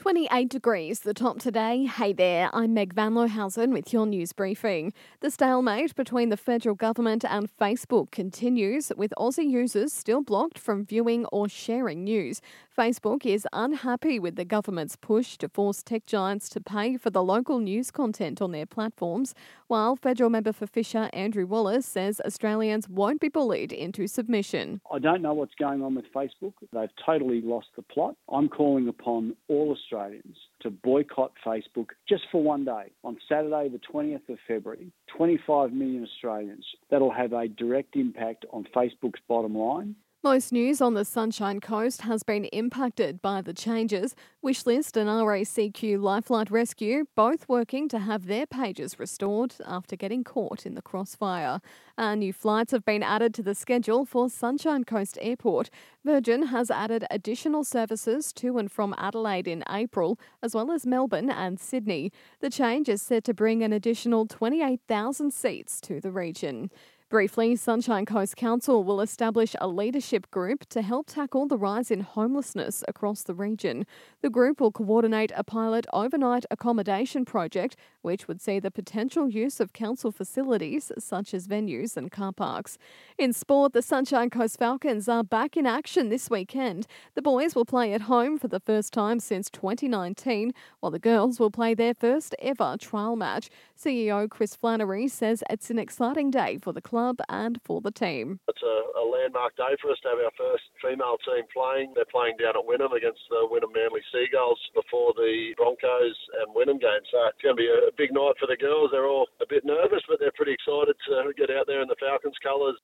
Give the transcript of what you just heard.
28 degrees, the top today. Hey there, I'm Meg Van Lohausen with your news briefing. The stalemate between the federal government and Facebook continues, with Aussie users still blocked from viewing or sharing news. Facebook is unhappy with the government's push to force tech giants to pay for the local news content on their platforms, while federal member for Fisher Andrew Wallace says Australians won't be bullied into submission. I don't know what's going on with Facebook. They've totally lost the plot. I'm calling upon all Australians to boycott Facebook just for one day. On Saturday, the 20th of February, 25 million Australians. That'll have a direct impact on Facebook's bottom line. Most news on the Sunshine Coast has been impacted by the changes. Wishlist and RACQ LifeFlight Rescue both working to have their pages restored after getting caught in the crossfire. Uh, new flights have been added to the schedule for Sunshine Coast Airport. Virgin has added additional services to and from Adelaide in April, as well as Melbourne and Sydney. The change is set to bring an additional 28,000 seats to the region. Briefly, Sunshine Coast Council will establish a leadership group to help tackle the rise in homelessness across the region. The group will coordinate a pilot overnight accommodation project, which would see the potential use of council facilities such as venues and car parks. In sport, the Sunshine Coast Falcons are back in action this weekend. The boys will play at home for the first time since 2019, while the girls will play their first ever trial match. CEO Chris Flannery says it's an exciting day for the club club and for the team. It's a, a, landmark day for us to have our first female team playing. They're playing down at Wynnum against the Wynnum Manly Seagulls before the Broncos and Wynnum game. So it's going to be a, a big night for the girls. They're all a bit nervous, but they're pretty excited to get out there in the Falcons colours.